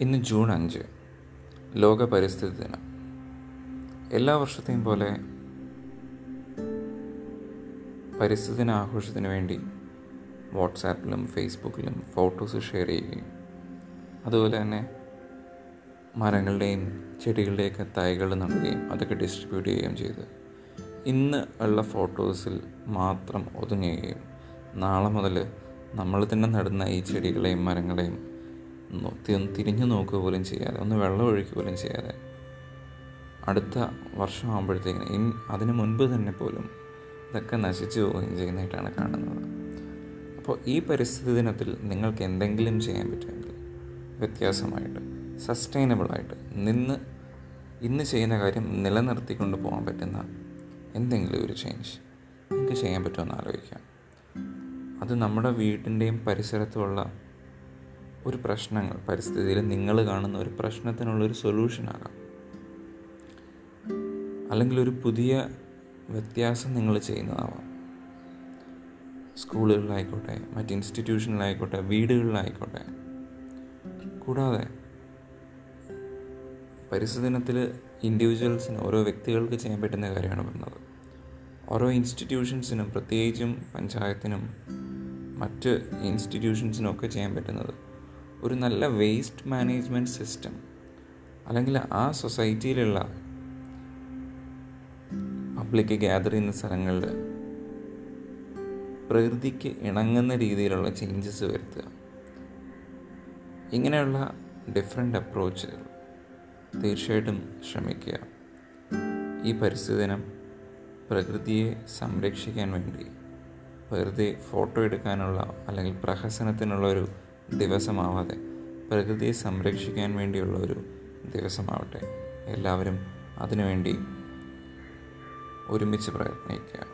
ഇന്ന് ജൂൺ അഞ്ച്. ലോക പരിസ്ഥിതി ദിനം. എല്ലാ വർഷത്തെയും പോലെ പരിസ്ഥിതി ദിന ആഘോഷത്തിന് വേണ്ടി വാട്സാപ്പിലും ഫേസ്ബുക്കിലും ഫോട്ടോസ് ഷെയർ ചെയ്യുകയും അതുപോലെ തന്നെ മരങ്ങളുടെയും ചെടികളുടെയൊക്കെ തൈകൾ നടുകയും അതൊക്കെ ഡിസ്ട്രിബ്യൂട്ട് ചെയ്യുകയും ചെയ്ത്. ഇന്ന് ഉള്ള ഫോട്ടോസിൽ മാത്രം ഒതുങ്ങുകയും നാളെ മുതൽ നമ്മൾ തന്നെ നടുന്ന ഈ ചെടികളെയും മരങ്ങളെയും തിരിഞ്ഞു നോക്കുക പോലും ചെയ്യാതെ ഒന്ന് വെള്ളം ഒഴിക്കുക പോലും ചെയ്യാതെ. അടുത്ത വർഷം ഇൻ അതിന് മുൻപ് തന്നെ പോലും ഇതൊക്കെ നശിച്ചു പോവുകയും ചെയ്യുന്നതായിട്ടാണ് കാണുന്നത്. അപ്പോൾ ഈ പരിസ്ഥിതി ദിനത്തിൽ നിങ്ങൾക്ക് എന്തെങ്കിലും ചെയ്യാൻ പറ്റുമെങ്കിൽ വ്യത്യാസമായിട്ട് സസ്റ്റൈനബിളായിട്ട് നിന്ന് ഇന്ന് ചെയ്യുന്ന കാര്യം നിലനിർത്തിക്കൊണ്ട് പോകാൻ പറ്റുന്ന എന്തെങ്കിലും ഒരു ചേഞ്ച് നിങ്ങൾക്ക് ചെയ്യാൻ പറ്റുമെന്ന് ആലോചിക്കാം. അത് നമ്മുടെ വീടിന്റെയും പരിസരത്തുമുള്ള ഒരു പ്രശ്നങ്ങൾ പരിസ്ഥിതിയിൽ നിങ്ങൾ കാണുന്ന ഒരു പ്രശ്നത്തിനുള്ളൊരു സൊല്യൂഷനാകാം അല്ലെങ്കിൽ ഒരു പുതിയ വ്യത്യാസം നിങ്ങൾ ചെയ്യുന്നതാവാം. സ്കൂളുകളിലായിക്കോട്ടെ മറ്റ് ഇൻസ്റ്റിറ്റ്യൂഷനിലായിക്കോട്ടെ വീടുകളിലായിക്കോട്ടെ. കൂടാതെ പരിസ്ഥിതി ദിനത്തിൽ ഇൻഡിവിജ്വൽസിന് ഓരോ വ്യക്തികൾക്ക് ചെയ്യാൻ പറ്റുന്ന കാര്യമാണ് പറഞ്ഞത് ഓരോ ഇൻസ്റ്റിറ്റ്യൂഷൻസിനും പ്രത്യേകിച്ചും പഞ്ചായത്തിനും മറ്റ് ഇൻസ്റ്റിറ്റ്യൂഷൻസിനും ഒക്കെ ചെയ്യാൻ പറ്റുന്നത് ഒരു നല്ല വേസ്റ്റ് മാനേജ്മെന്റ് സിസ്റ്റം അല്ലെങ്കിൽ ആ സൊസൈറ്റിയിലുള്ള പബ്ലിക് ഗ്യാദർ ചെയ്യുന്ന സ്ഥലങ്ങളിൽ പ്രകൃതിക്ക് ഇണങ്ങുന്ന രീതിയിലുള്ള ചേഞ്ചസ് വരുത്തുക. ഇങ്ങനെയുള്ള ഡിഫറെന്റ് അപ്രോച്ച് തീർച്ചയായിട്ടും ശ്രമിക്കുക. ഈ പരിസ്ഥിതി ദിനം പ്രകൃതിയെ സംരക്ഷിക്കാൻ വേണ്ടി വെറുതെ ഫോട്ടോ എടുക്കാനുള്ള അല്ലെങ്കിൽ പ്രഹസനത്തിനുള്ള ഒരു ദിവസമാവാതെ. പ്രകൃതിയെ സംരക്ഷിക്കാൻ വേണ്ടിയുള്ള ഒരു ദിവസമാവട്ടെ. എല്ലാവരും അതിനുവേണ്ടി ഒരുമിച്ച് പ്രയത്നിക്കുക.